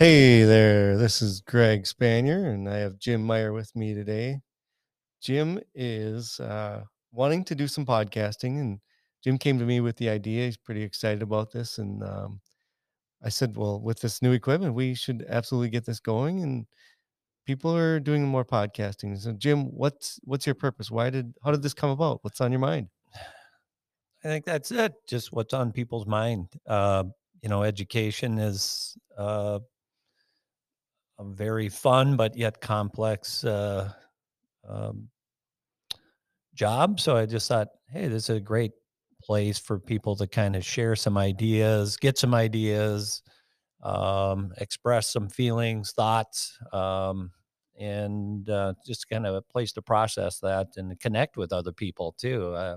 Hey there, this is Greg Spanier, and I have Jim Meyer with me today. Jim is uh, wanting to do some podcasting, and Jim came to me with the idea. He's pretty excited about this, and um, I said, "Well, with this new equipment, we should absolutely get this going." And people are doing more podcasting. So, Jim, what's what's your purpose? Why did how did this come about? What's on your mind? I think that's it. Just what's on people's mind. Uh, you know, education is uh, a very fun but yet complex uh, um, job. So I just thought, hey, this is a great place for people to kind of share some ideas, get some ideas, um, express some feelings, thoughts, um, and uh, just kind of a place to process that and connect with other people too. Uh,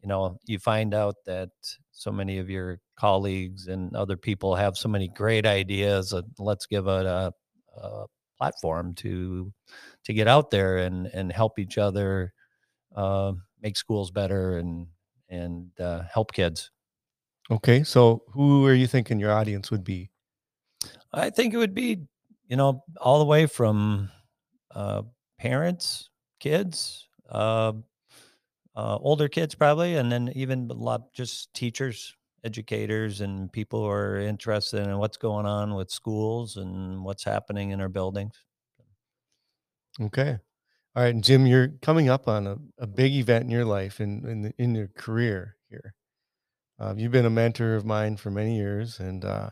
you know, you find out that so many of your colleagues and other people have so many great ideas. Uh, let's give it a, a, platform to to get out there and and help each other uh, make schools better and and uh, help kids. Okay, so who are you thinking your audience would be? I think it would be, you know, all the way from uh, parents, kids, uh, uh, older kids probably, and then even a lot just teachers, educators, and people who are interested in what's going on with schools and what's happening in our buildings. Okay. All right, Jim, you're coming up on a, a big event in your life and in, in, in, your career here. Uh, you've been a mentor of mine for many years, and uh,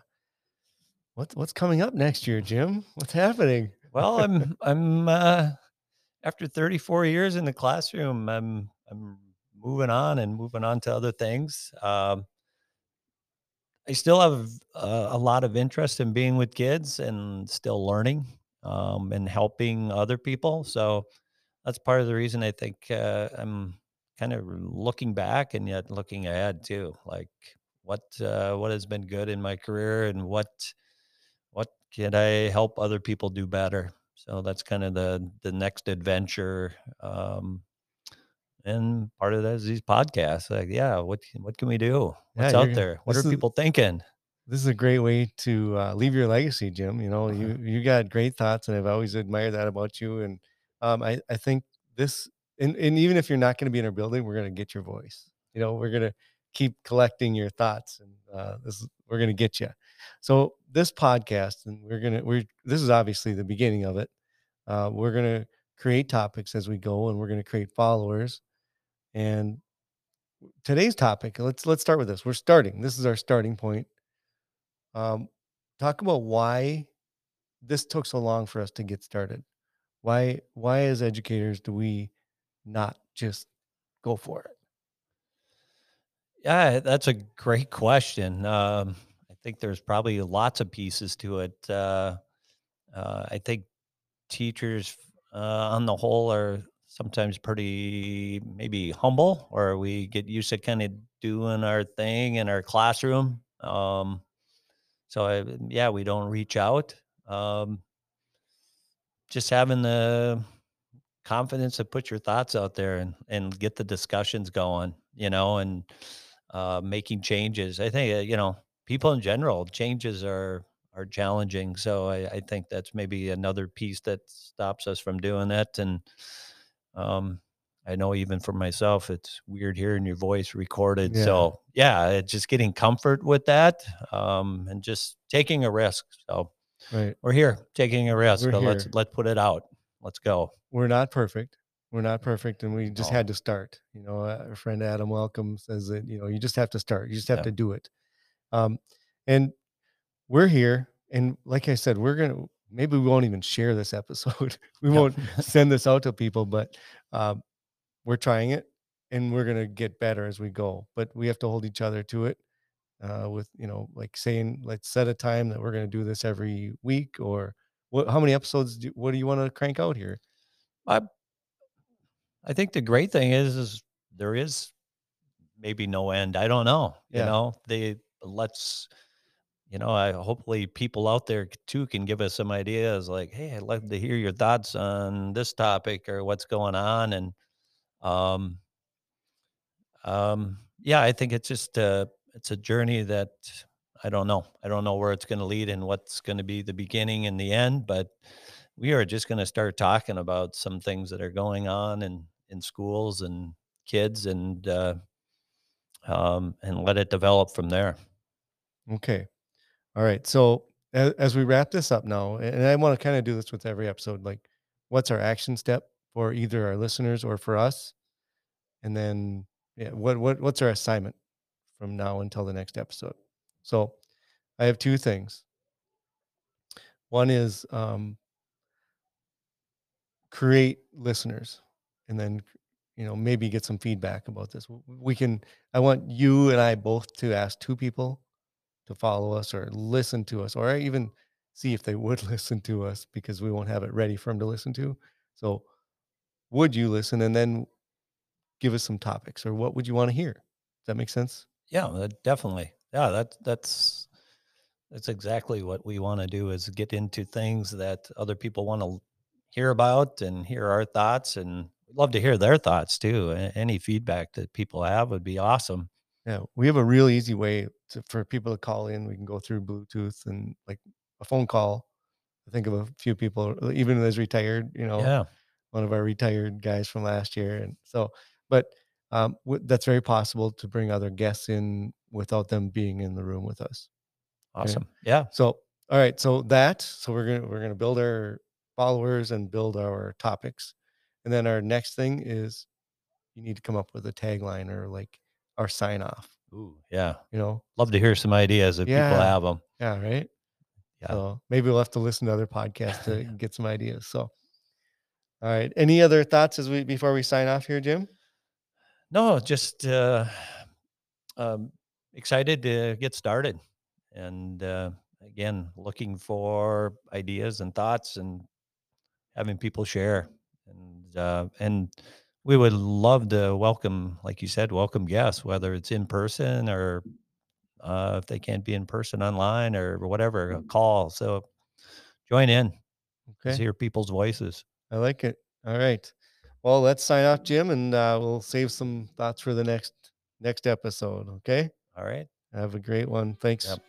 what's what's coming up next year, Jim? What's happening? Well, I'm I'm uh, after 34 years in the classroom, I'm I'm moving on and moving on to other things. Um, I still have uh, a lot of interest in being with kids and still learning um, and helping other people. So that's part of the reason I think uh, I'm kind of looking back and yet looking ahead too. Like what uh, what has been good in my career and what what can I help other people do better. So that's kind of the the next adventure. Um, and part of that is these podcasts. Like, yeah, what what can we do? What's Yeah, out there? What are is people thinking? this is a great way to uh, leave your legacy, Jim. You know, Uh-huh. you you got great thoughts, and I've always admired that about you. And um, I I think this, and, and even if you're not going to be in our building, we're going to get your voice. You know, we're going to keep collecting your thoughts, and uh, this is, we're going to get you. So this podcast, and we're gonna we're this is obviously the beginning of it. Uh, we're going to create topics as we go, and we're going to create followers. And today's topic, let's let's start with this. We're starting. This is our starting point um, talk about why this took so long for us to get started. Why why as educators do we not just go for it? Yeah, that's a great question. Um, I think there's probably lots of pieces to it. Uh, uh, I think teachers, uh, on the whole, are sometimes pretty maybe humble, or we get used to kind of doing our thing in our classroom. Um, so, I, yeah, we don't reach out. Um, just having the confidence to put your thoughts out there and and get the discussions going, you know, and uh, making changes. I think uh, you know people in general changes are are challenging. So I, I think that's maybe another piece that stops us from doing that. And um, I know even for myself, it's weird hearing your voice recorded. Yeah, So yeah, it's just getting comfort with that um, and just taking a risk. So right. we're here taking a risk. So let's let's put it out. Let's go. We're not perfect. We're not perfect, and we just No. had to start. You know, our friend Adam Welcome says that you know you just have to start. You just have Yeah. to do it. Um, and we're here, and like I said, we're gonna maybe we won't even share this episode. we won't send this out to people, but um, we're trying it and we're going to get better as we go but we have to hold each other to it uh, with you know like saying let's set a time that we're going to do this every week or what how many episodes do what do you want to crank out here I I think the great thing is is there is maybe no end. I don't know. You know, they let's you know, I hopefully people out there too can give us some ideas like, hey, I'd love to hear your thoughts on this topic or what's going on. And um um yeah, I think it's just uh it's a journey that I don't know. I don't know where it's going to lead and what's going to be the beginning and the end, but we are just going to start talking about some things that are going on in in schools and kids and uh, um, and let it develop from there. Okay. All right. So as, as we wrap this up now, and I want to kind of do this with every episode, like what's our action step for either our listeners or for us? And then yeah, what what what's our assignment from now until the next episode? So I have two things. One is um, create listeners, and then you know maybe get some feedback about this. We can. I want you and I both to ask two people to follow us or listen to us, or even see if they would listen to us because we won't have it ready for them to listen to. So, would you listen? And then give us some topics, or what would you want to hear? Does that make sense? Yeah, definitely. Yeah, that that's that's exactly what we want to do is get into things that other people want to hear about and hear our thoughts and love to hear their thoughts too. Any feedback that people have would be awesome. Yeah, we have a real easy way to, for people to call in. We can go through Bluetooth and like a phone call. I think of a few people, uh, even as retired, you know, Yeah, one of our retired guys from last year. And so, but um, w- that's very possible to bring other guests in without them being in the room with us. awesome. Yeah, So, all right. So that, so we're gonna we're gonna build our followers and build our topics, and then our next thing is you need to come up with a tagline or like our sign off. Ooh, yeah. You know, Love to hear some ideas if people have them. yeah, right. Yeah. So maybe we'll have to listen to other podcasts to get some ideas. So, all right. Any other thoughts as we before we sign off here, Jim? No, just uh, um, excited to get started, and uh, again, looking for ideas and thoughts, and having people share, and uh, and we would love to welcome, like you said, welcome guests, whether it's in person or uh, if they can't be in person, online or whatever, a call. So join in, let's Okay, hear people's voices. I like it. All right. Well, let's sign off, Jim, and uh, we'll save some thoughts for the next next episode. Okay. All right. Have a great one. Thanks. Yep.